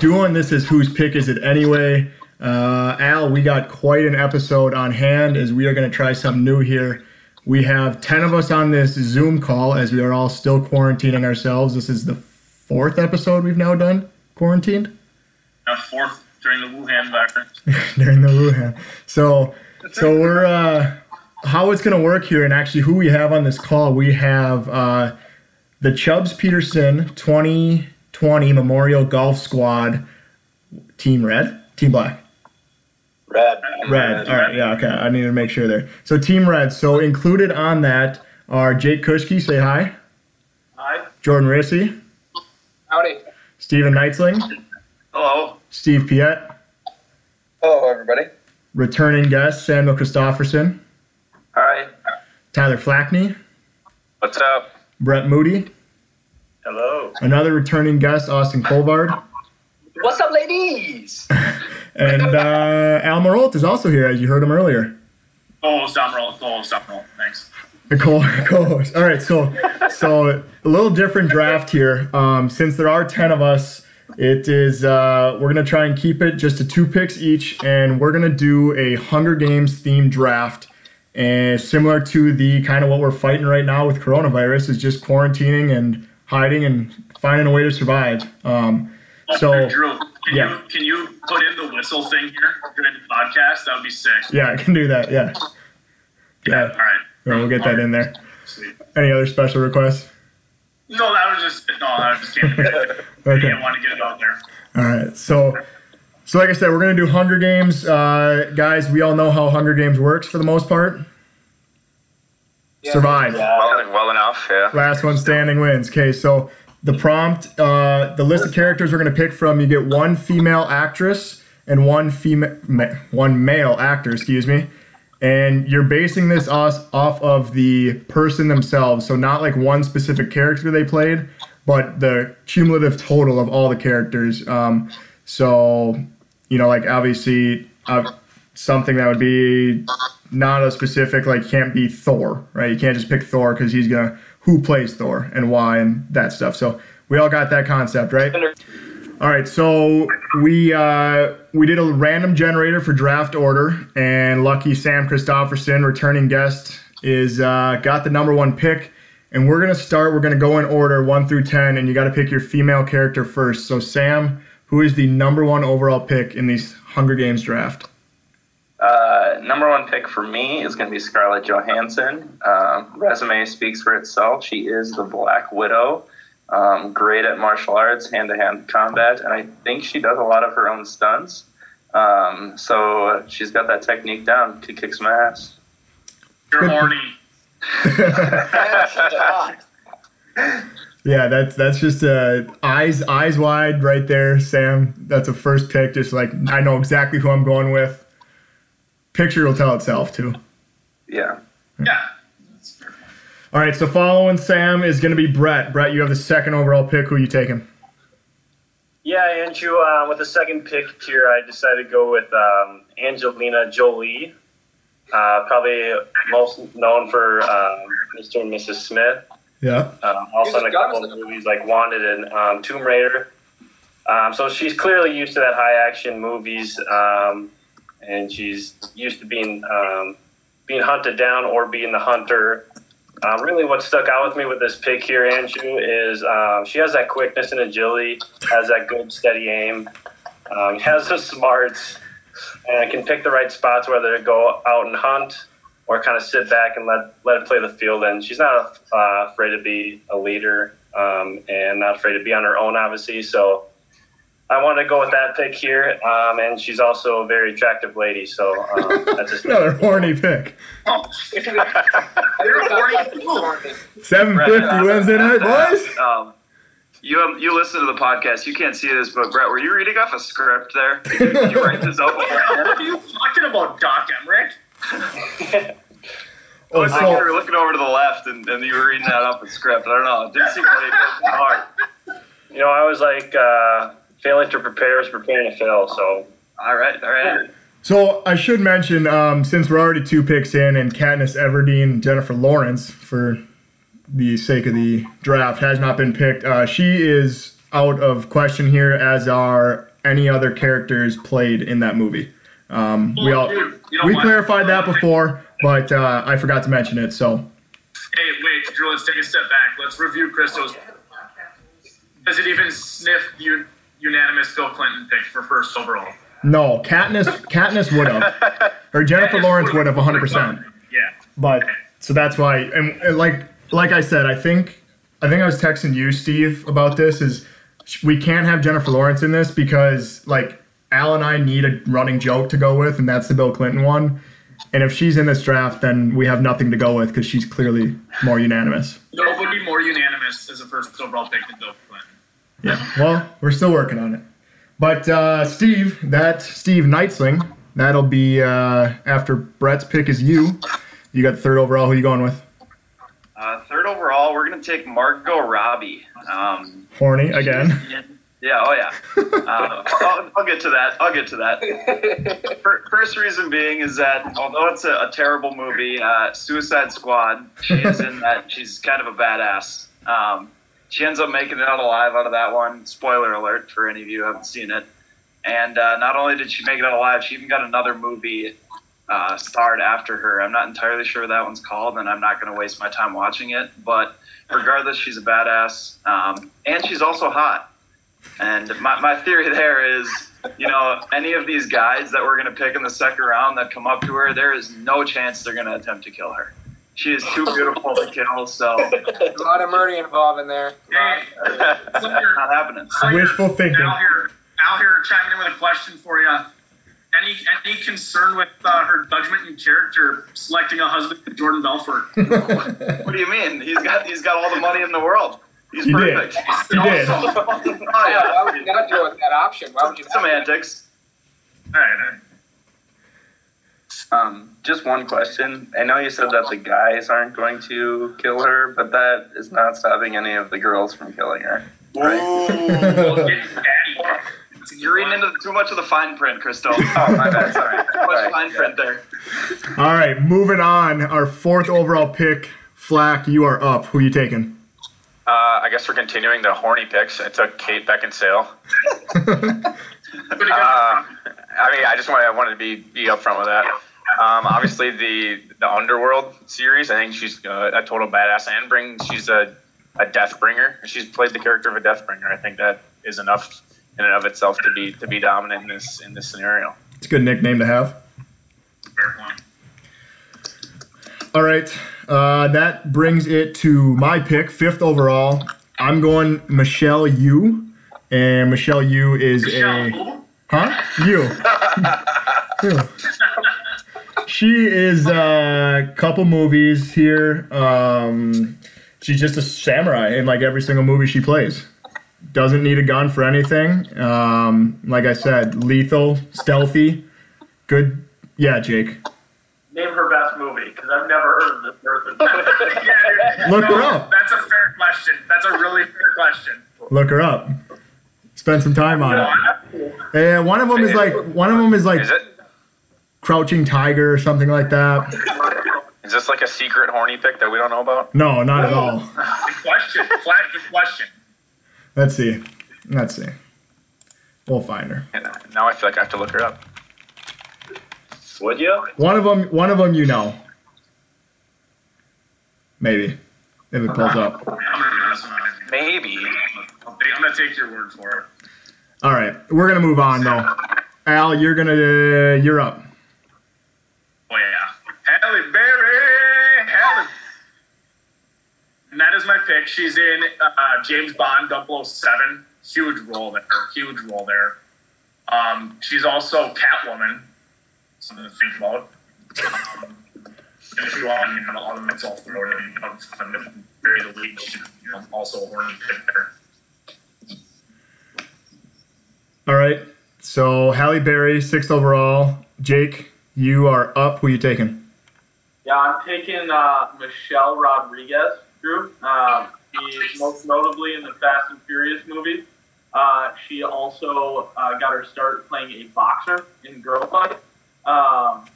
doing? This is Whose Pick Is It Anyway? Uh, Al, we got quite an episode on hand as we are going to try something new here. We have 10 of us on this Zoom call as we are all still quarantining ourselves. This is the fourth episode we've now done quarantined. A fourth during the Wuhan virus. during the Wuhan. So, so we're uh, how it's gonna work here, and actually who we have on this call. We have uh, the Chubbs Peterson 2020 Memorial Golf Squad Team Red, Team Black. Red. Red. All right. Yeah. Okay. I need to make sure there. So Team Red. So included on that are Jake Kushke. Say hi. Hi. Jordan Rissy. Howdy. Stephen Knightsling. Hello. Steve Piet. Hello, everybody. Returning guest Samuel Christofferson. Hi. Tyler Flackney. What's up? Brett Moody. Hello. Another returning guest Austin Colvard. What's up, ladies? And uh, Al Marolt is also here, as you heard him earlier. Oh, stop roll. Oh, stop roll. Thanks. The co- co-host. All right, so so a little different draft here. Um, since there are ten of us, it is uh, we're gonna try and keep it just to two picks each, and we're gonna do a Hunger Games themed draft, and similar to the kind of what we're fighting right now with coronavirus is just quarantining and hiding and finding a way to survive. Um, so Drew, can yeah. you can you put in the whistle thing here during the podcast? That would be sick. yeah, I can do that. Yeah, yeah. All right. We'll get that in there. Sweet. Any other special requests? No, that was just no. That was just. Okay. I want to get it out there. All right. So, so like I said, we're gonna do Hunger Games, uh, guys. We all know how Hunger Games works for the most part. Survive. Well, well enough, yeah. Last one standing wins. Okay. So the prompt, uh, the list of characters we're gonna pick from. You get one female actress and one female, ma- one male actor. Excuse me. And you're basing this off, off of the person themselves. So not like one specific character they played, but the cumulative total of all the characters. Um, so, you know, like obviously uh, something that would be not a specific, like can't be Thor, right? You can't just pick Thor because he's gonna who plays Thor and why and that stuff. So we all got that concept, right? All right, so we uh, we did a random generator for draft order, and lucky Sam Christofferson, returning guest, is uh, got the number one pick. And we're gonna start. We're gonna go in order one through ten, and you got to pick your female character first. So Sam, who is the number one overall pick in these Hunger Games draft? Uh, number one pick for me is going to be Scarlett Johansson. Um, resume speaks for itself. She is the Black Widow. Um, great at martial arts, hand to hand combat, and I think she does a lot of her own stunts. Um, so she's got that technique down. Could kick some ass. You're Good. horny. Yeah, that's that's just uh, eyes eyes wide right there, Sam. That's a first pick. Just like I know exactly who I'm going with. Picture will tell itself too. Yeah. Yeah. All right, so following Sam is going to be Brett. Brett, you have the second overall pick. Who are you taking? Yeah, Andrew, uh, with the second pick here, I decided to go with um, Angelina Jolie. Uh, probably most known for um, Mr. and Mrs. Smith. Yeah. Um, also in a couple of movies like Wanted and um, Tomb Raider. Um, so she's clearly used to that high action movies, um, and she's used to being um, being hunted down or being the hunter. Um, really, what stuck out with me with this pick here, Andrew, is um, she has that quickness and agility, has that good steady aim, um, has the smarts, and can pick the right spots whether to go out and hunt or kind of sit back and let let it play the field. And she's not uh, afraid to be a leader um, and not afraid to be on her own, obviously. So I wanted to go with that pick here. Um, and she's also a very attractive lady. So um, that's just Another horny pick. Oh, you're horny. Seven fifty Wednesday night, boys. Um, you um, you listen to the podcast. You can't see this, but Brett, were you reading off a script there? Did you, did you write this out What beforehand? are you talking about, Doc Emmerich? Oh, I think you were looking over to the left and, and you were reading that off a script. I don't know. It didn't seem really hard. You know, I was like, uh, failing to prepare is preparing to fail. So All right, all right. so I should mention um, since we're already two picks in, and Katniss Everdeen, Jennifer Lawrence, for the sake of the draft, has not been picked. Uh, she is out of question here, as are any other characters played in that movie. Um, we all Dude, we what? clarified that before, but uh, I forgot to mention it. So Hey, wait, Drew, let's take a step back. Let's review Christo's. Does it even sniff the unanimous Bill Clinton pick for first overall? no, Katniss Katniss would have, or Jennifer Lawrence would have 100. percent Yeah. But so that's why, and, and like like I said, I think I think I was texting you, Steve, about this. Is we can't have Jennifer Lawrence in this because like Al and I need a running joke to go with, and that's the Bill Clinton one. And if she's in this draft, then we have nothing to go with because she's clearly more unanimous. Nobody more unanimous as a first overall pick than Bill Clinton. Yeah. Well, we're still working on it. But uh, Steve, that Steve Knightsling, that'll be uh, after Brett's pick is you. You got third overall. Who you going with? Uh, third overall, we're gonna take Margot Robbie. Um, Horny again. yeah, oh yeah. Uh, I'll, I'll get to that. I'll get to that. First reason being is that although it's a, a terrible movie, uh, Suicide Squad, she is in that. She's kind of a badass. Um, she ends up making it out alive out of that one. Spoiler alert for any of you who haven't seen it. And uh, not only did she make it out alive, she even got another movie uh, starred after her. I'm not entirely sure what that one's called, and I'm not going to waste my time watching it. But regardless, she's a badass, um, and she's also hot. And my, my theory there is, you know, any of these guys that we're going to pick in the second round that come up to her, there is no chance they're going to attempt to kill her. She is too beautiful to kill, so A lot of murder involved in there. Hey, not happening. Wishful thinking. Al here, Al here chiming in with a question for you. Any any concern with uh, her judgment and character selecting a husband to Jordan Belfort? What do you mean? He's got he's got all the money in the world. He's He did. perfect. He did. Oh, Yeah, why would you not go with that option? Why would you not? Semantics. All right, all right. Um, just one question. I know you said that the guys aren't going to kill her, but that is not stopping any of the girls from killing her. Right? Well. You're reading into too much of the fine print, Crystal. Oh, my bad. Sorry. much Sorry. fine print there. All right, moving on. Our fourth overall pick, Flack. You are up. Who are you taking? Uh, I guess we're continuing the horny picks. I took Kate Beckinsale. Uh, I mean, I just wanted, I wanted to be be upfront with that. Um, obviously, the the Underworld series. I think she's uh, a total badass and brings. She's a a death bringer. She's played the character of a death bringer. I think that is enough in and of itself to be to be dominant in this in this scenario. It's a good nickname to have. All right, uh, that brings it to my pick, fifth overall. I'm going Michelle Yu, and Michelle Yu is a Michelle, huh? You. Who? she is a couple movies here. Um, she's just a samurai in like every single movie she plays. Doesn't need a gun for anything. Um, like I said, lethal, stealthy, good. Yeah, Jake. Name her best movie because I've never heard of this person. yeah, dude. Look her up. That's a fair question. That's a really fair question. Look her up. Spend some time on it. And one of them is like one of them is like Is it? Crouching Tiger or something like that. Is this like a secret horny pick that we don't know about? No, not at all. Good question. Flat good question. Let's see. Let's see. We'll find her. And now I feel like I have to look her up. Would you? One of them. One of them you know. Maybe if it pulls up. I'm gonna be honest with you. Maybe. I'll take- I'm gonna take your word for it. All right, we're gonna move on though. Al, you're gonna uh, you're up. Halle Berry, Halle. And that is my pick. She's in uh, James Bond 007. Huge role there. Huge role there. Um, she's also Catwoman. Something to think about. Um, and if you want, you know, all throw it in. You know, from the very the you know, also a horny pick there. All right. So Halle Berry, sixth overall. Jake, you are up. Who are you taking? Yeah, I'm taking uh, Michelle Rodriguez, Drew. Um, she's most notably in the Fast and Furious movies. Uh, she also uh, got her start playing a boxer in Girl Fight. Um,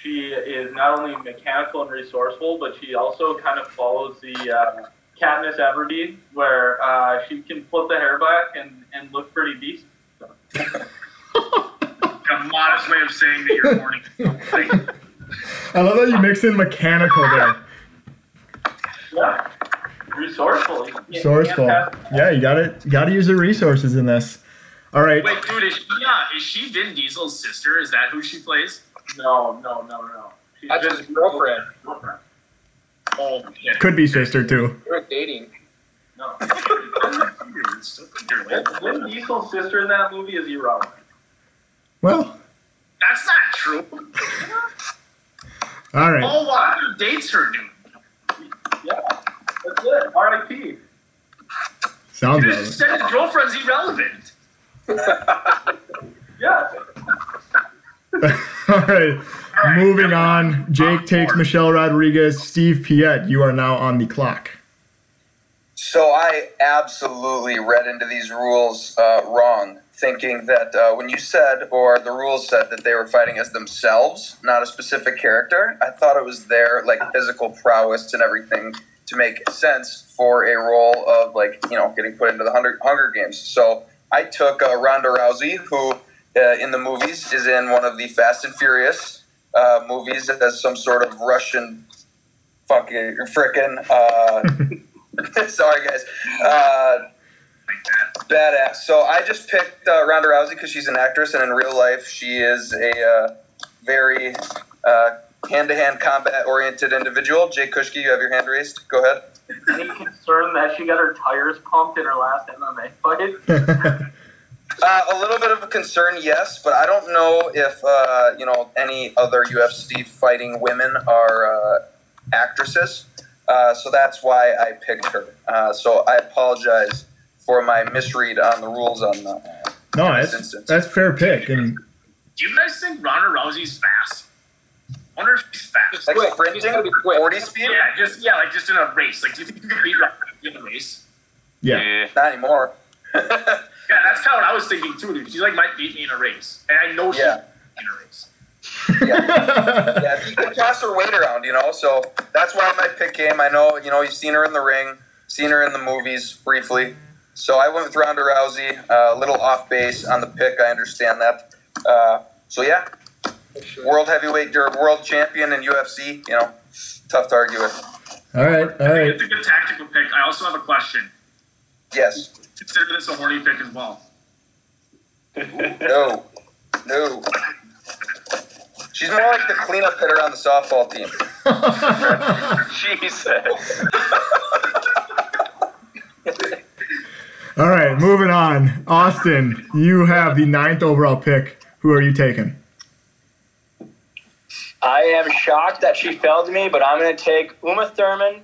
she is not only mechanical and resourceful, but she also kind of follows the uh, Katniss Everdeen, where uh, she can flip the hair back and, and look pretty decent. A modest way of saying that you're horny. Like, I love that you mix in mechanical there. Yeah. Resourceful. You can't- you can't Resourceful. Yeah, you gotta gotta use the resources in this. All right. wait, dude, is she, uh, is she Vin Diesel's sister? Is that who she plays? No, no, no, no. She's That's just his girlfriend. girlfriend. Oh, yeah. Could be sister too. They're dating. No. Vin Diesel's sister in that movie is irrelevant. Well, That's not true. all right. Oh, wow, dates her, dude? Yeah. That's it. R.I.P. Sounds You relevant. just said his girlfriend's irrelevant. Yeah. All right. Moving on. Jake takes Michelle Rodriguez. Steve Piet, you are now on the clock. So I absolutely read into these rules uh, wrong, thinking that uh, when you said, or the rules said that they were fighting as themselves, not a specific character, I thought it was their like physical prowess and everything to make sense for a role of like you know getting put into the Hunger, Games. So I took uh, Ronda Rousey, who uh, in the movies is in one of the Fast and Furious uh, movies as some sort of Russian fucking frickin' uh, sorry guys uh, badass so i just picked uh, ronda rousey because she's an actress and in real life she is a uh, very uh, hand-to-hand combat oriented individual jake kushki you have your hand raised go ahead Any concern that she got her tires pumped in her last MMA fight? Uh, a little bit of a concern, yes, but I don't know if uh, you know any other UFC fighting women are uh, actresses. Uh, so that's why I picked her. Uh, so I apologize for my misread on the rules on uh, No, this that's instance. that's fair pick. And Do you guys think Ronda Rousey's fast? I wonder if she's fast. like Quick, sprinting, gonna be quick. forty speed. Yeah, just yeah, like just in a race. Like, do you think you could beat Ronda in a race? yeah. Not anymore. Yeah, that's kind of what I was thinking too, dude. She like might beat me in a race, and I know she Yeah. in a race. yeah, if you can toss her weight around, you know. So that's why my pick came. I know, you know, you've seen her in the ring, seen her in the movies briefly. So I went with Ronda Rousey, uh, a little off base on the pick. I understand that. Uh, so yeah, world heavyweight, you're world champion in UFC. You know, tough to argue with. All right, all right. I think it's a good tactical pick. I also have a question. Yes. Consider this a horny pick as well. No. No. She's more like the cleanup hitter on the softball team. Jesus. All right. Moving on. Austin, you have the ninth overall pick. Who are you taking? I am shocked that she failed me, but I'm going to take Uma Thurman.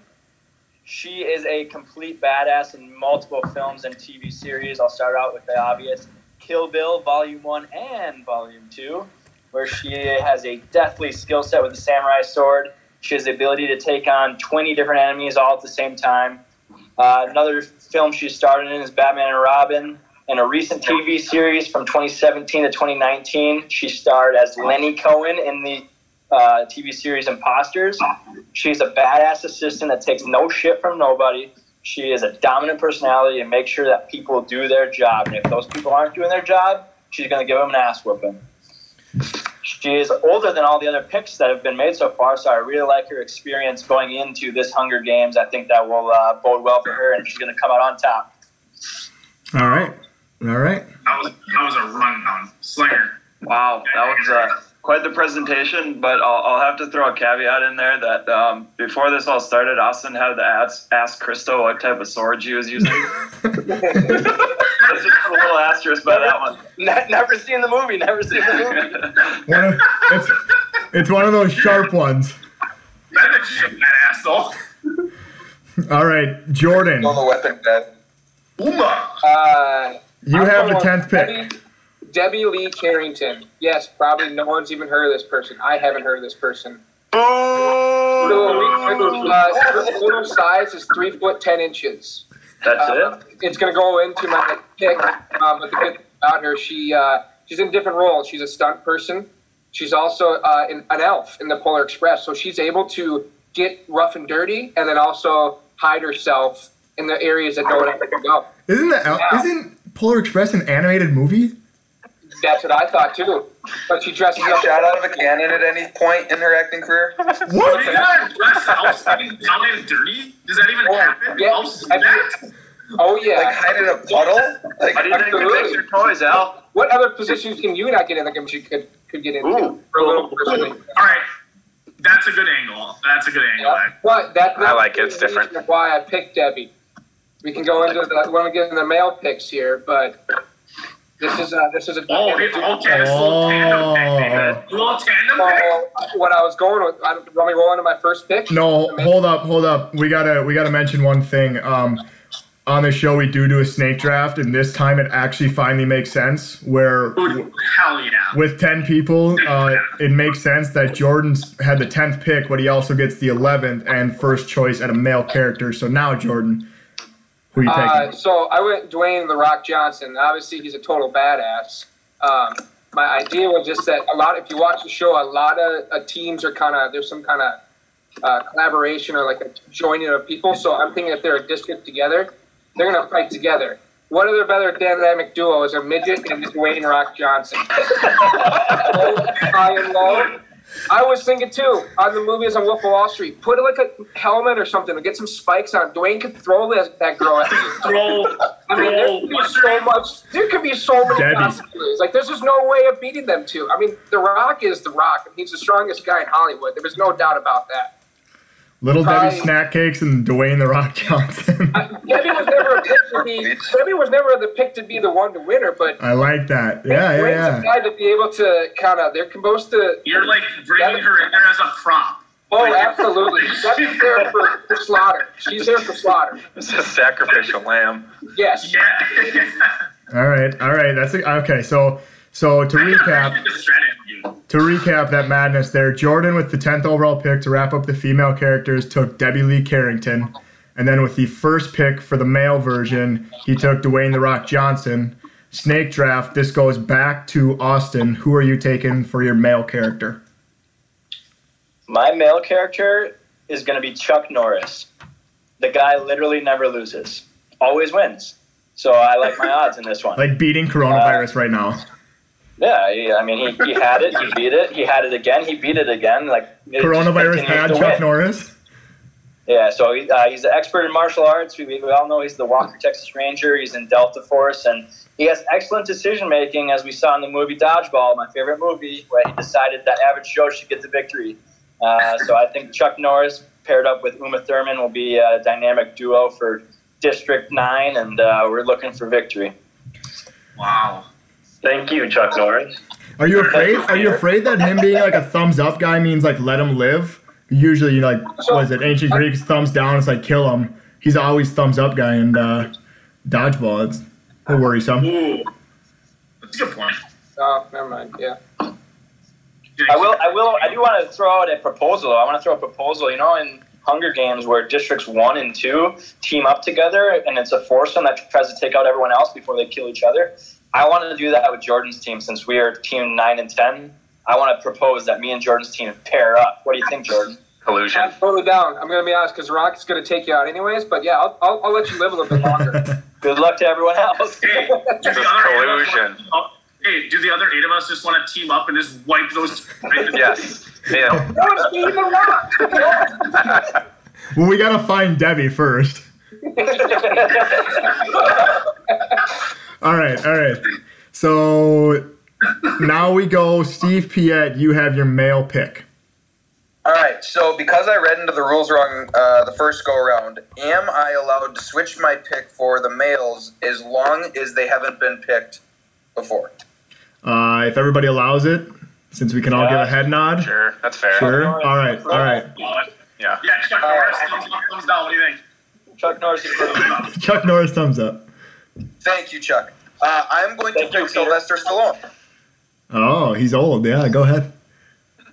She is a complete badass in multiple films and TV series. I'll start out with the obvious Kill Bill Volume 1 and Volume 2, where she has a deathly skill set with the samurai sword. She has the ability to take on 20 different enemies all at the same time. Uh, another film she starred in is Batman and Robin. In a recent TV series from 2017 to 2019, she starred as Lenny Cohen in the uh, TV series Imposters. She's a badass assistant that takes no shit from nobody. She is a dominant personality and makes sure that people do their job. And if those people aren't doing their job, she's going to give them an ass whooping. She is older than all the other picks that have been made so far, so I really like her experience going into this Hunger Games. I think that will uh, bode well for her, and she's going to come out on top. All right. All right. That was that was a rundown slinger. Wow, that was uh, quite the presentation. But I'll, I'll have to throw a caveat in there that um, before this all started, Austin had to ask, ask Crystal what type of sword she was using. That's just a little asterisk by that one. Ne- never seen the movie. Never seen the movie. One of, it's it's one of those sharp ones. That bitch that ass. All right, Jordan, On the weapon guy. Uma. Uh, you I'm have the tenth pick. Debbie, Debbie Lee Carrington. Yes, probably no one's even heard of this person. I haven't heard of this person. Little, uh, little size is three foot ten inches. That's Uh, it's going to go into my pick. Um, but the good thing about her, she uh, she's in different roles. She's a stunt person. She's also uh, an, an elf in the Polar Express, so she's able to get rough and dirty, and then also hide herself in the areas that no one else can go. Isn't that isn't Polar Express an animated movie? That's what I thought too. But she dresses You up. shot out of a cannon at any point in her acting career? What are you gonna dress Elf getting down and dirty? Does that even happen? yeah, Elf's I that? Oh yeah. Like hide in a puddle? Like, How do you think your toys, Al? What other positions can you not get in? Like she could could get into Ooh. for a little person. All right, that's a good angle. That's a good angle. Yeah. But that I like it, it's different. Why I picked Debbie. We can go into the when we get into the male picks here, but this is a this is a. Oh, it's okay. This little tandem pick, man. Little tandem pick. So, what I was going with, I, want me to roll into my first pick? No, hold up, hold up. We gotta we gotta mention one thing. Um, on the show we do do a snake draft, and this time it actually finally makes sense. Where Dude, hell yeah. with ten people, uh, it makes sense that Jordan's had the tenth pick, but he also gets the eleventh and first choice at a male character. So now, Jordan, who you taking? Uh, so I went Dwayne the Rock Johnson. Obviously, he's a total badass. Um, my idea was just that a lot. If you watch the show, a lot of uh, teams are kind of there's some kind of uh, collaboration or like a joining of people. So I'm thinking if they're a district together, they're gonna fight together. What other better dynamic duo is a midget and Dwayne Rock Johnson? high and low. I was thinking too on the movies on Wolf of Wall Street. Put like a helmet or something and get some spikes on. Dwayne could throw that, that girl at you. Throw, I mean, there could be so much. There could be so many Debbie. possibilities. Like, there's just no way of beating them two. I mean, The Rock is The Rock. He's the strongest guy in Hollywood. There was no doubt about that. Little Debbie probably- snack cakes and Dwayne the Rock Johnson. Debbie was never a pick to be. Debbie was never the pick to be the one to win her, but I like that. Yeah, Dwayne's yeah, the yeah. guy to be able to kind of. They're supposed to. You're like bringing her in there as a prop. Oh, absolutely. Debbie's there for, for slaughter. She's there for slaughter. It's a sacrificial lamb. Yes. Yeah. All right, all right. That's a, okay. So, so to recap, Just shred it, dude. to recap that madness there, Jordan with the 10th overall pick to wrap up the female characters took Debbie Lee Carrington. And then with the first pick for the male version, he took Dwayne The Rock Johnson. Snake draft, this goes back to Austin. Who are you taking for your male character? My male character is going to be Chuck Norris. The guy literally never loses, always wins. So I like my odds in this one. Like beating coronavirus uh, right now. Yeah, he, I mean, he, he had it, he beat it, he had it again, he beat it again. Like Coronavirus had Chuck win. Norris. Yeah, so he, uh, he's an expert in martial arts. We, we all know he's the Walker Texas Ranger. He's in Delta Force, and he has excellent decision making, as we saw in the movie Dodgeball, my favorite movie, where he decided that Average Joe should get the victory. Uh, so I think Chuck Norris paired up with Uma Thurman will be a dynamic duo for District Nine, and uh, we're looking for victory. Wow. Thank you, Chuck Norris. Are you afraid? Are you afraid that him being like a thumbs up guy means like let him live? Usually, you like what is it? Ancient Greeks thumbs down. It's like kill him. He's always thumbs up guy and uh, dodgeball. It's a little worrisome. Ooh. That's a good point. Oh, never mind. Yeah. I will. I will. I do want to throw out a proposal. I want to throw a proposal. You know, in Hunger Games, where districts one and two team up together, and it's a foursome that tries to take out everyone else before they kill each other. I want to do that with Jordan's team since we are team nine and ten. I want to propose that me and Jordan's team pair up. What do you think, Jordan? Collusion. I'm totally down. I'm going to be honest because Rock is going to take you out anyways. But yeah, I'll, I'll, I'll let you live a little bit longer. Good luck to everyone else. Hey, do the This is other eight of us collusion. wanna- oh, Hey, do the other eight of us just want to team up and just wipe those? Yes. Yeah. no, it's me, the Rock. Well, we gotta find Debbie first. All right, all right. So now we go. Steve Piet, you have your male pick. All right, so because I read into the rules wrong uh, the first go around, am I allowed to switch my pick for the males as long as they haven't been picked before? Uh, if everybody allows it, since we can all give a head nod. Sure. That's fair. Sure. All right. All right. Yeah. Yeah, Chuck Norris, thumbs up. What do you think? Chuck Norris is good. Chuck Norris, thumbs up. Thank you, Chuck. Uh, I'm going to Thank you, pick Peter. Sylvester Stallone. Oh, he's old. Yeah, go ahead.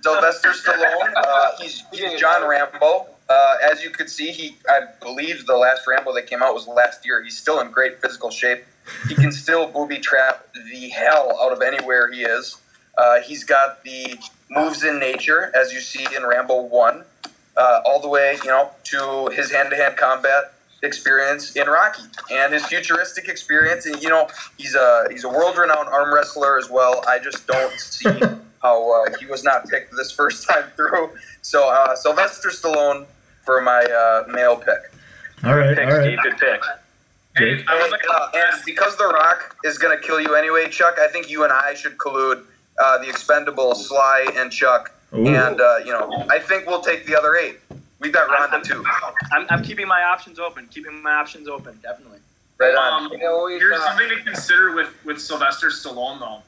Sylvester Stallone. Uh, he's, he's John Rambo. Uh, as you could see, he I believe the last Rambo that came out was last year. He's still in great physical shape. He can still booby trap the hell out of anywhere he is. Uh, he's got the moves in nature, as you see in Rambo One, uh, all the way, you know, to his hand-to-hand combat experience in Rocky and his futuristic experience. And you know, he's a he's a world-renowned arm wrestler as well. I just don't see how uh, he was not picked this first time through. So uh, Sylvester Stallone for my uh, male pick. All right, Pick, all right. Good pick. Jake. I would to Uh, and because The Rock is going to kill you anyway, Chuck, I think you and I should collude uh, the expendable Sly and Chuck. Ooh. And, uh, you know, I think we'll take the other eight. We've got Ronda too. I'm, I'm keeping my options open. Keeping my options open, definitely. Right on. Um, You know, here's uh, something to consider with with Sylvester Stallone, though.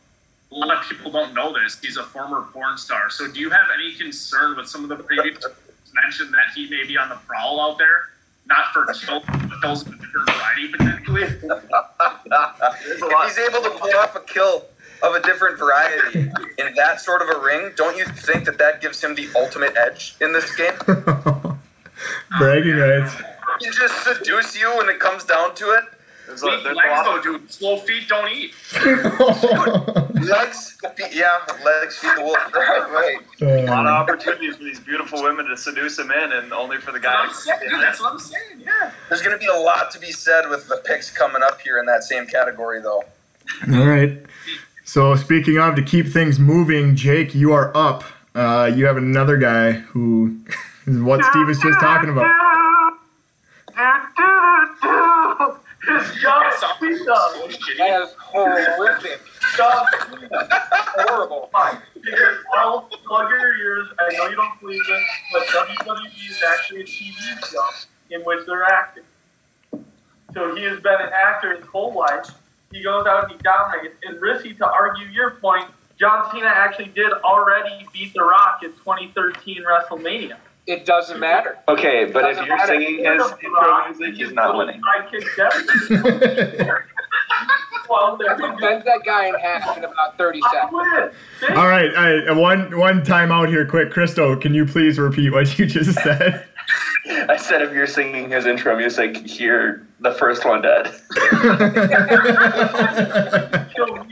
A lot of people don't know this. He's a former porn star. So, do you have any concern with some of the previous mentioned that he may be on the prowl out there? Not for kills, but kills of a different variety potentially. if he's able to pull off a kill of a different variety in that sort of a ring, don't you think that that gives him the ultimate edge in this game? Bragging rights. He just seduce you when it comes down to it. There's a, Weak there's a legs, lot though, of, dude. Slow feet don't eat. Legs, feet, yeah, legs feed the wolf. Right. a lot of Um, opportunities for these beautiful women to seduce him in, and only for the guy. That's what I'm. That's what I'm saying. Yeah. There's going to be a lot to be said with the picks coming up here in that same category, though. all right. So speaking of to keep things moving, Jake, you are up. Uh, you have another guy who is what Steve was just talking about. John Cena. that is horrific. John Cena. Horrible. Because I'll plug your ears. I know you don't believe this, but WWE is actually a TV show in which they're acting. So he has been an actor his whole life. He goes out and he dominates. And Rissy, to argue your point, John Cena actually did already beat The Rock at 2013 WrestleMania. It doesn't matter. Okay, but if you're matter. singing his intro music, he's not winning. I Devin. well, there you go. Bend that guy in half in about 30 seconds. All right, all right. One one time out here, quick. Christo, can you please repeat what you just said? I said if you're singing his intro music, you're the first one dead. kill me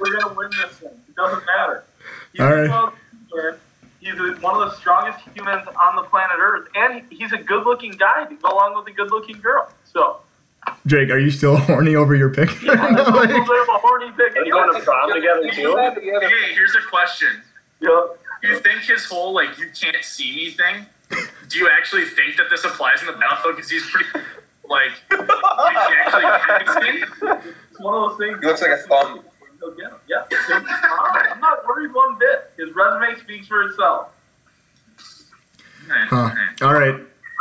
we're gonna win this thing. It doesn't matter. He's, All right. well, he's one of the strongest humans on the planet Earth, and he's a good-looking guy to go along with a good-looking girl. So, Jake, are you still horny over your pick? yeah, that's a little bit of a horny pick. Are you going to prom together too? that together. Okay, here's a question. Yeah. You think his whole like you can't see me thing? Do you actually think that this applies in the battlefield? Because he's pretty like actually. It's one of those things. He looks like a thumb. Go get him. Yeah. I'm not worried one bit. His resume speaks for itself. Huh. All right.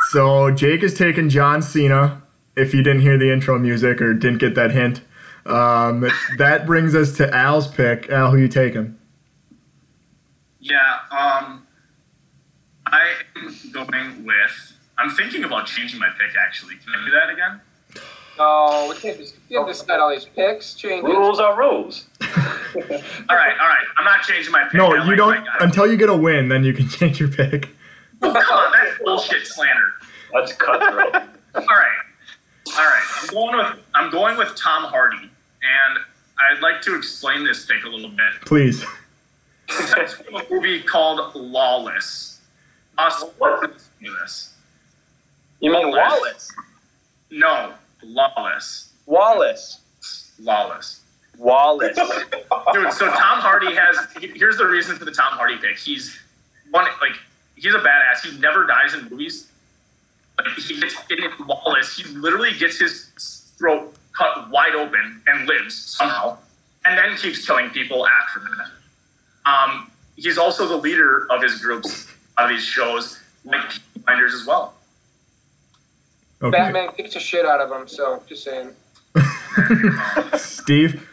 So Jake is taking John Cena. If you didn't hear the intro music or didn't get that hint, um, that brings us to Al's pick. Al, who you taking? Yeah. Um, I am going with. I'm thinking about changing my pick. Actually, can I do that again? No, we can't just, we can't decide all these picks. Change it. Rules are rules. All right, all right. I'm not changing my pick. No, I you like don't until you get a win. Then you can change your pick. Oh, come on, that's bullshit slander. Let's cutthroat. All right, all right. I'm going with I'm going with Tom Hardy, and I'd like to explain this pick a little bit. Please. That's from a movie called Lawless. Us, what's this? You mean Wallace? No, Lawless. Wallace. Lawless. Wallace. Dude, so Tom Hardy has. he- Here's the reason for the Tom Hardy pick. He's one like he's a badass. He never dies in movies. Like he gets in Lawless. He literally gets his throat cut wide open and lives somehow, and then keeps killing people after that. Um, he's also the leader of his groups of these shows, like Blinders as well. Okay. Batman kicks the shit out of him, so just saying. Steve.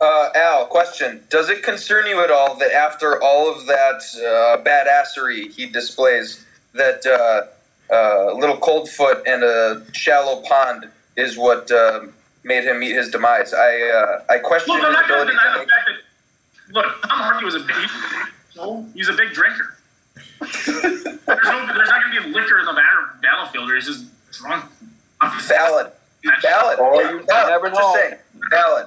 Uh, Al, question: Does it concern you at all that after all of that uh, badassery he displays, that uh, uh, little cold foot and a shallow pond is what uh, made him meet his demise? I uh, I question Look, I'm his not going to ability deny to the make. fact that look, Tom Hardy was a big, he's a big drinker. There's no, there's not going to be liquor in the battle, battlefield, or he's just drunk. Valid, valid. Oh, Yeah, you valid. never Just know. saying, valid.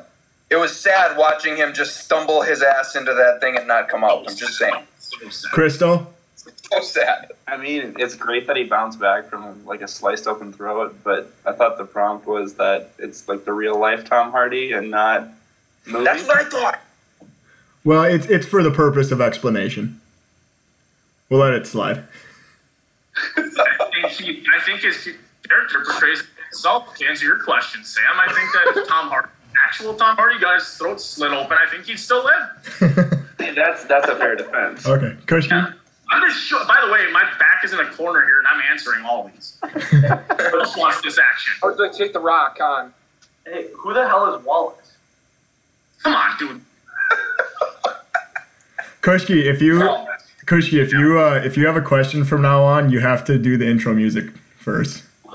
It was sad watching him just stumble his ass into that thing and not come out. I'm just saying. So. Crystal. So sad. I mean, it's great that he bounced back from like a sliced open throat, but I thought the prompt was that it's like the real life Tom Hardy and not movie. That's what I thought. Well, it's it's for the purpose of explanation. We'll let it slide. I think, he, I think his character portrays himself. To answer your question, Sam, I think that if Tom Hardy, actual Tom Hardy, got his throat slit open, I think he'd still live. that's that's a fair defense. Okay, Kushki. Yeah. I'm just sure. By the way, my back is in a corner here, and I'm answering all these. Who else wants this action? I would like take the rock on. Hey, who the hell is Wallace? Come on, dude. Kushki, if you oh, Kushki, if you uh, if you have a question from now on, you have to do the intro music first.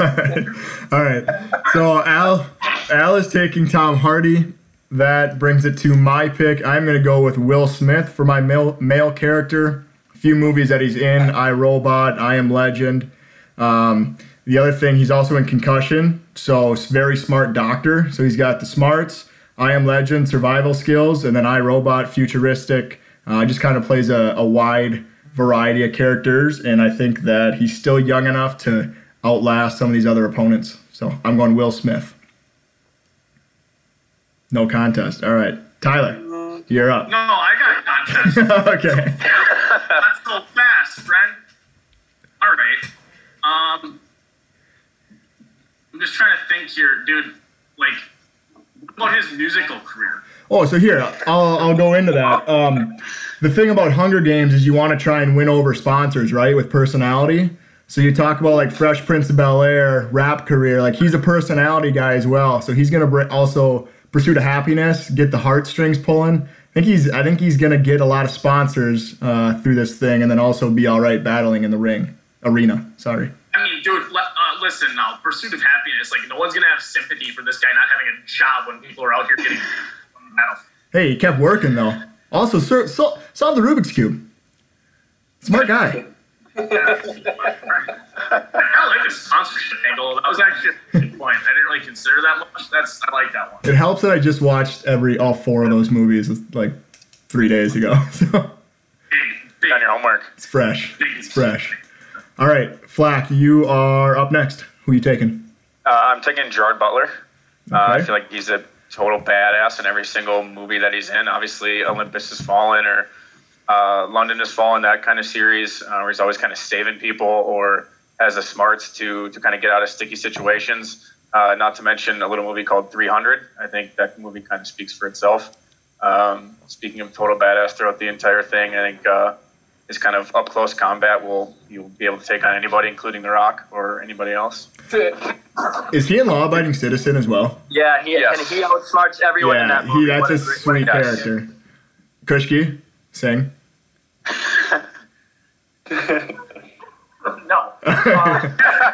All right. So Al Al is taking Tom Hardy. That brings it to my pick. I'm going to go with Will Smith for my male, male character. A few movies that he's in: I Robot, I Am Legend. Um, the other thing, he's also in Concussion, so very smart doctor. So he's got the smarts, I Am Legend, survival skills, and then I Robot, futuristic. Uh, just kind of plays a, a wide variety of characters, and I think that he's still young enough to outlast some of these other opponents. So I'm going Will Smith. No contest. All right, Tyler, you're up. No, I got a contest. okay. That's so fast, friend. All right. Um, I'm just trying to think here, dude. Like, about his musical career? Oh, so here I'll I'll go into that. Um, the thing about Hunger Games is you want to try and win over sponsors, right? With personality. So you talk about like Fresh Prince of Bel Air, rap career. Like he's a personality guy as well. So he's gonna also Pursuit of Happiness, get the heartstrings pulling. I think he's I think he's gonna get a lot of sponsors uh, through this thing, and then also be all right battling in the ring arena. Sorry. I mean, dude, listen now. Pursuit of happiness. Like, no one's gonna have sympathy for this guy not having a job when people are out here getting medals. Hey, he kept working though. Also, sir, sol- solve the Rubik's cube. Smart guy. I like the sponsorship angle. That was actually a good point. I didn't really consider that much. That's I like that one. It helps that I just watched every all four of those movies like three days ago, so Big, big. Done your homework. it's fresh. It's fresh. All right, Flack, you are up next. Who are you taking? Uh, I'm taking Gerard Butler. Uh, I feel like he's a total badass in every single movie that he's in. Obviously, Olympus Has Fallen or uh, London Has Fallen, that kind of series, uh, where he's always kind of saving people or has the smarts to to kind of get out of sticky situations. Uh, not to mention a little movie called 300. I think that movie kind of speaks for itself. Um, speaking of total badass throughout the entire thing, I think his kind of up close combat will you'll be able to take on anybody, including The Rock or anybody else. Is he a law-abiding citizen as well? Yeah, he Yes. and he outsmarts everyone in that movie. he, that's What a great- sweet Yes. character. Kushki, sing. No. Uh,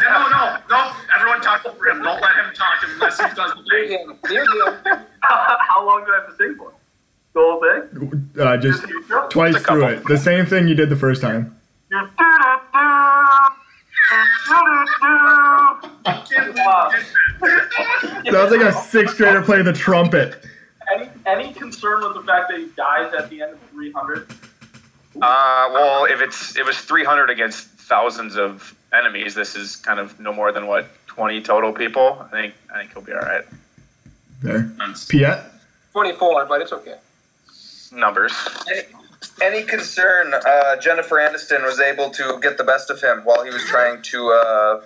no, no, no. Everyone talk over him. Don't let him talk unless he does the thing. him. Near him. how long do I have to sing for? The whole thing? Uh, just Just twice Just through it. The same thing you did the first time. Wow. Sounds like a sixth grader playing the trumpet. Any any concern with the fact that he dies at the end of 300? Uh, well, if it's it was 300 against thousands of enemies, this is kind of no more than what 20 total people. I think I think he'll be all right. There. Piet? 24, but it's okay. Numbers. Any concern uh, Jennifer Aniston was able to get the best of him while he was trying to uh,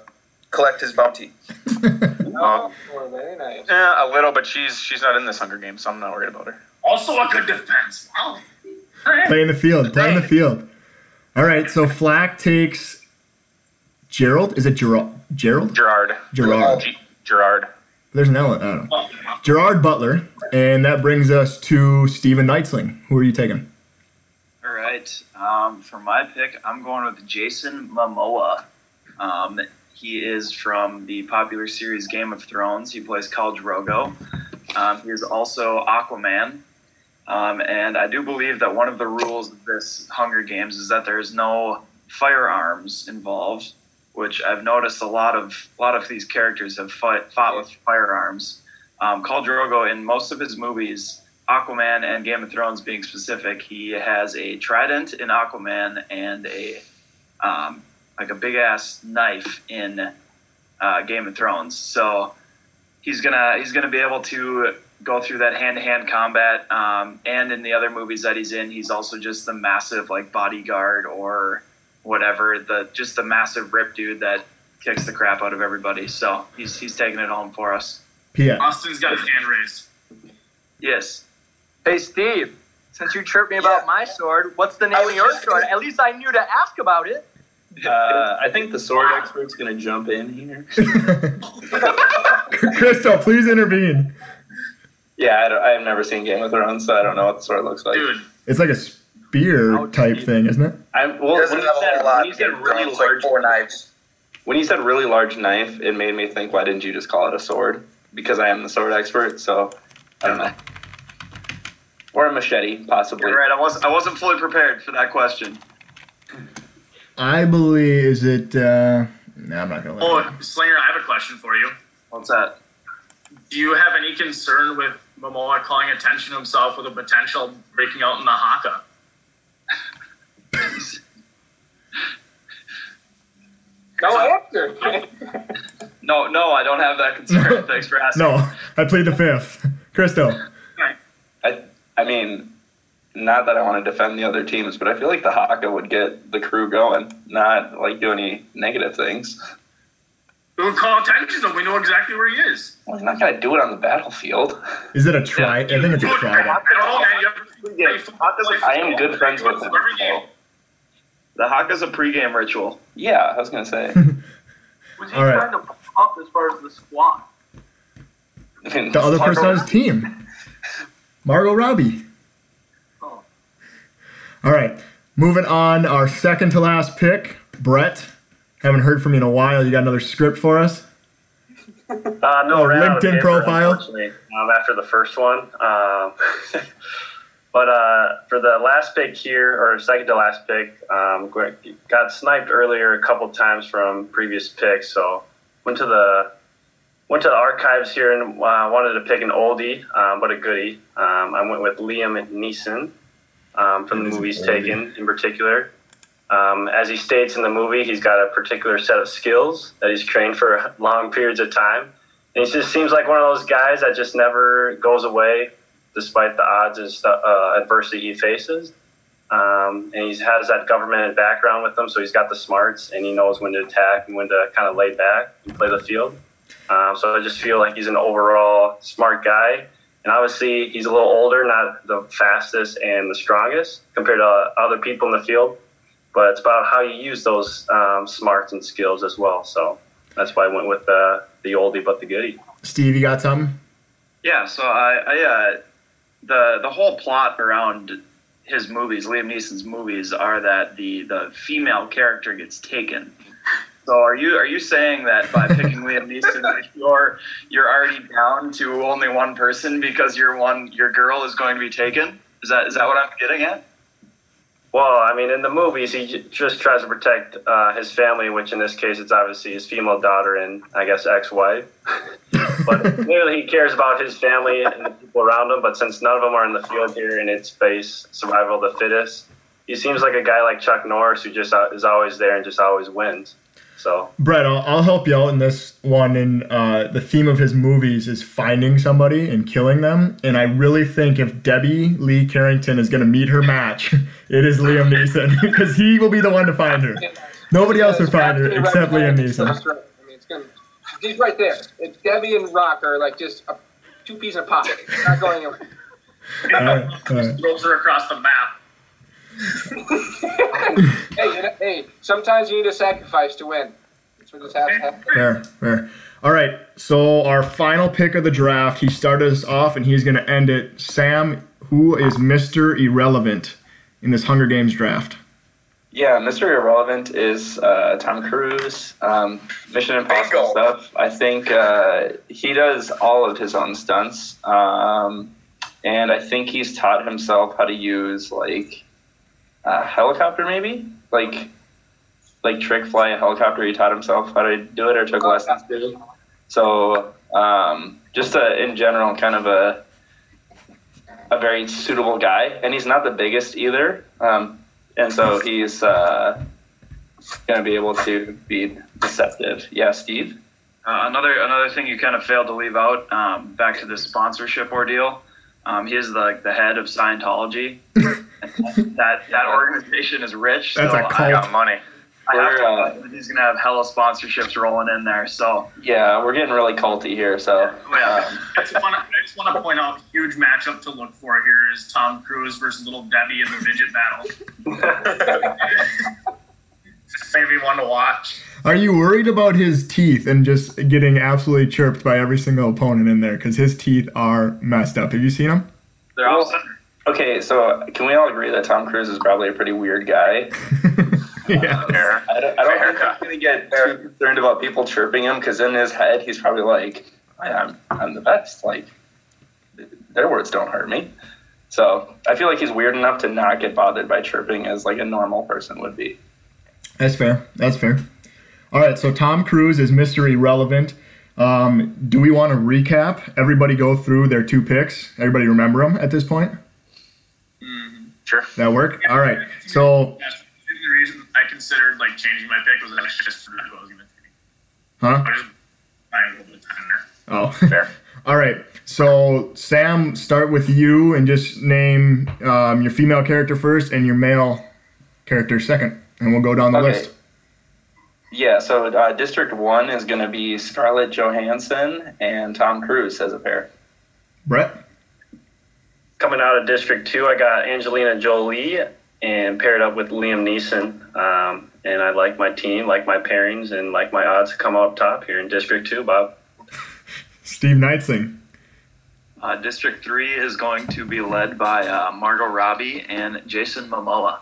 collect his bounty? Oh, well, very nice. Yeah, a little, but she's she's not in this Hunger Games, so I'm not worried about her. Also a good defense. Wow. Play in the field. Play in the field. All right, so Flack takes Gerald. Is it Gerald? Gerald? Gerard. Gerard. G- Gerard. There's an L. I don't know. Gerard Butler, and that brings us to Steven Knightsling. Who are you taking? All right. Um, for my pick, I'm going with Jason Momoa. Um, he is from the popular series Game of Thrones. He plays Khal Drogo. Um, he is also Aquaman. Um, and I do believe that one of the rules of this Hunger Games is that there is no firearms involved, which I've noticed a lot of a lot of these characters have fight, fought with firearms. Um, Khal Drogo in most of his movies Aquaman and Game of Thrones being specific, he has a trident in Aquaman and a um, like a big ass knife in uh, Game of Thrones. So he's gonna he's gonna be able to go through that hand to hand combat. Um, and in the other movies that he's in, he's also just the massive like bodyguard or whatever the just the massive rip dude that kicks the crap out of everybody. So he's he's taking it home for us. P.S. Austin's got his hand raised. Yes. Hey, Steve, since you chirped me about my sword, what's the name of your just sword? At least I knew to ask about it. Uh, I think the sword expert's gonna jump in here. Crystal, please intervene. Yeah, I don't, I've never seen Game of Thrones, so I don't know what the sword looks like. Dude, It's like a spear type thing, isn't it? I'm, well, He when you said, when you said really It's like large, four knives. when you said really large knife, it made me think, why didn't you just call it a sword? Because I am the sword expert, so I don't know. Or a machete, possibly. You're right. I was I wasn't fully prepared for that question. I believe is it. Uh, no, I'm not gonna. Let oh, Slinger, I have a question for you. What's that? Do you have any concern with Momoa calling attention to himself with a potential breaking out in the haka? No answer. No, no, I don't have that concern. Thanks for asking. No, I plead the fifth. Crystal. I, I mean, not that I want to defend the other teams, but I feel like the Haka would get the crew going, not like do any negative things. We'll call attention to him. We know exactly where he is. Well, you're not gonna do it on the battlefield. Is it a try? I think it's a try. I don't know, man. You have to I am good friends with him. Every game. so- The Haka's a pregame ritual. Yeah, I was gonna say. Was he All right. trying to pump up as far as the squad? I mean, The other person on his team, Margot Robbie. Oh. All right, moving on. Our second to last pick, Brett. Haven't heard from you in a while. You got another script for us? Uh, no, Oh, ran out of LinkedIn paper, profile? Unfortunately, um, after the first one. Um, but uh, for the last pick here, or second to last pick, um, got sniped earlier a couple times from previous picks. So went to the went to the archives here and uh, wanted to pick an oldie, um, but a goodie. Um, I went with Liam Neeson um, from the movies Taken in particular. Um, as he states in the movie, he's got a particular set of skills that he's trained for long periods of time. And he just seems like one of those guys that just never goes away despite the odds and stu- uh, adversity he faces. Um, and he has that government background with him, so he's got the smarts and he knows when to attack and when to kind of lay back and play the field. Um, so I just feel like he's an overall smart guy. And obviously, he's a little older, not the fastest and the strongest compared to other people in the field. But it's about how you use those um, smarts and skills as well. So that's why I went with the, the oldie but the goodie. Steve, you got something? Yeah, so I, I uh, the the whole plot around his movies, Liam Neeson's movies, are that the the female character gets taken. So are you are you saying that by picking Liam Neeson, you're you're already down to only one person because your one your girl is going to be taken? Is that is that what I'm getting at? Well, I mean, in the movies, he just tries to protect uh, his family, which in this case, it's obviously his female daughter and I guess ex-wife. but clearly, he cares about his family and the people around him. But since none of them are in the field here, and it's space survival of the fittest, he seems like a guy like Chuck Norris who just uh, is always there and just always wins. So Brett, I'll, I'll help you out in this one. And uh, the theme of his movies is finding somebody and killing them. And I really think if Debbie Lee Carrington is going to meet her match, it is Liam Neeson because he will be the one to find her. Nobody else will find her except Liam Neeson. So right. I mean, it's gonna, he's right there. It's Debbie and Rock are like just a, two peas in a pod. Not going anywhere. All right, all right. Throws her across the map. hey, you know, hey, sometimes you need a sacrifice to win. That's what this has to happen. Fair, fair. All right, so our final pick of the draft. He started us off, and he's going to end it. Sam, who is Mr. Irrelevant in this Hunger Games draft? Yeah, Mr. Irrelevant is uh, Tom Cruise. Um, Mission Impossible Bingo. stuff. I think uh, he does all of his own stunts, um, and I think he's taught himself how to use like a helicopter, maybe like like trick fly a helicopter. He taught himself how to do it or took lessons to. So um, just a, in general, kind of a a very suitable guy, and he's not the biggest either. Um, and so he's uh, going to be able to be deceptive. Yeah, Steve. Uh, another another thing you kind of failed to leave out. Um, back to the sponsorship ordeal. Um, he is the the head of Scientology. that that organization is rich. That's so a I, cult. Got money. I have to We're, uh, that he's gonna have hella sponsorships rolling in there. So Yeah, we're getting really culty here. So Oh, yeah. um, I just want to I just want to point out a huge matchup to look for here is Tom Cruise versus Little Debbie in the midget battle. Maybe one to watch. Are you worried about his teeth and just getting absolutely chirped by every single opponent in there? Because his teeth are messed up. Have you seen him? They're all okay, so can we all agree that Tom Cruise is probably a pretty weird guy? yeah. Fair. I don't, I don't think he's going to get too concerned about people chirping him because in his head he's probably like, I, I'm I'm the best. Like their words don't hurt me. So I feel like he's weird enough to not get bothered by chirping as like a normal person would be. That's fair. That's fair. All right, so Tom Cruise is Mr. Irrelevant. Um, do we want to recap? Everybody go through their two picks. Everybody remember them at this point? Sure. That work? All right. So, That's the reason I considered like changing my pick was that I just forgot who I was going to take. huh? I just buying a little bit of time there. Oh, Fair. All right. So, Sam, start with you and just name um, your female character first and your male character second, and we'll go down the Okay. list. Yeah, so uh, District 1 is going to be Scarlett Johansson and Tom Cruise as a pair. Brett? Coming out of District 2, I got Angelina Jolie and paired up with Liam Neeson. Um, and I like my team, like my pairings, and like my odds to come out top here in District 2, Bob. Steve Knightsing. uh, District Three is going to be led by uh, Margot Robbie and Jason Momoa.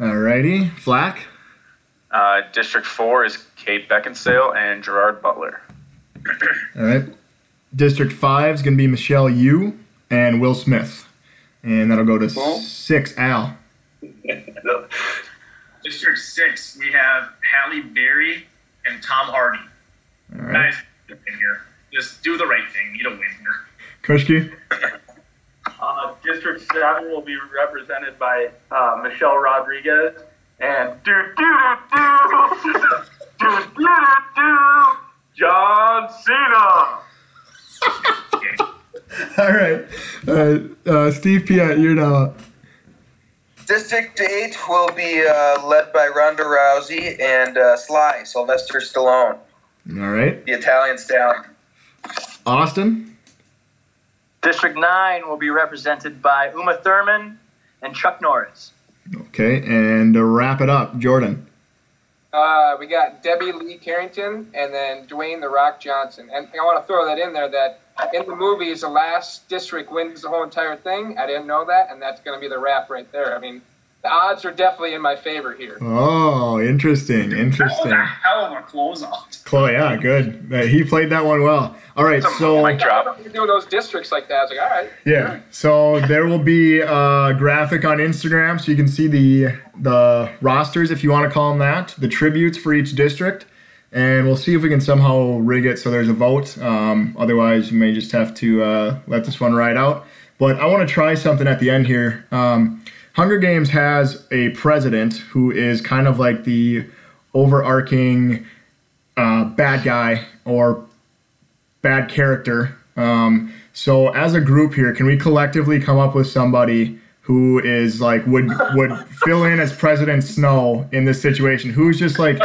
All righty. Flack? Uh, District Four is Kate Beckinsale and Gerard Butler. All right. District 5 is going to be Michelle Yeoh and Will Smith. And that'll go to Cool. six. Al. District six, we have Halle Berry and Tom Hardy. All right. Guys, in here, just do the right thing. You need a win here. Kushki? Uh, District 7 will be represented by uh, Michelle Rodriguez. And do do do do do do do John Cena. All right. Uh, uh, Steve Piat, you're now. District 8 will be uh, led by Ronda Rousey and uh, Sly, Sylvester Stallone, All right. the Italian stallion. Austin? District 9 will be represented by Uma Thurman and Chuck Norris. Okay. And to wrap it up, Jordan. Uh, we got Debbie Lee Carrington and then Dwayne the Rock Johnson. And I want to throw that in there that in the movies, the last district wins the whole entire thing. I didn't know that, and that's going to be the wrap right there. I mean, the odds are definitely in my favor here. Oh, interesting. That was Interesting. a hell of a closeout. Chloe, yeah, good. Uh, he played that one well. All right. So. Mic drop. You're doing those districts like that. I was like, all right. Yeah. So there will be a graphic on Instagram, so you can see the the rosters, if you want to call them that, the tributes for each district, and we'll see if we can somehow rig it so there's a vote. Um, otherwise, you may just have to uh, let this one ride out. But I want to try something at the end here. Um, Hunger Games has a president who is kind of like the overarching uh, bad guy or bad character. Um, so as a group here, can we collectively come up with somebody who is like would would fill in as President Snow in this situation? Who's just like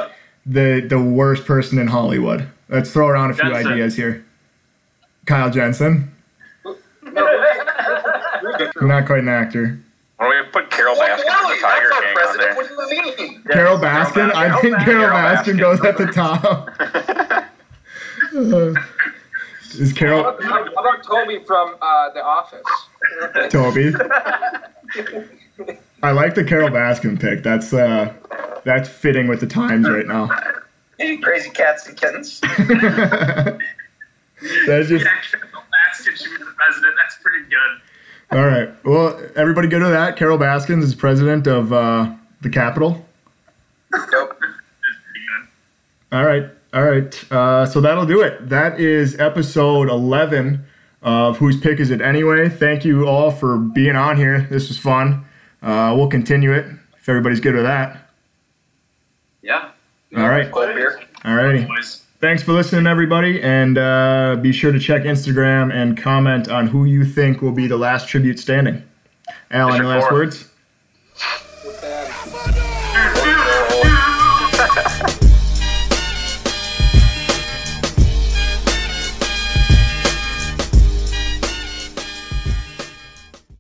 the the worst person in Hollywood? Let's throw around a few Jensen. ideas here. Kyle Jensen, not quite an actor. Why don't we put Carole Baskin from the Tiger King on there? What do you mean? Carole Baskin. I think Carole Carole Baskin Baskin. goes at the top. Uh, is Carole how about Toby from uh, The Office? Toby? I like the Carole Baskin pick. That's uh, that's fitting with the times right now. Crazy cats and kittens. That's just Carole Baskin should be the president. That's pretty good. all right. Well, everybody good to that? Carole Baskins is president of uh, the Capitol. Nope. That's pretty good. All right. All right. Uh, so that'll do it. That is episode 11 of whose pick is it anyway. Thank you all for being on here. This was fun. Uh, we'll continue it if everybody's good with that. Yeah. All right. Cold beer. All righty. Thanks for listening, everybody, and uh, be sure to check Instagram and comment on who you think will be the last tribute standing. Al, any last Four. words?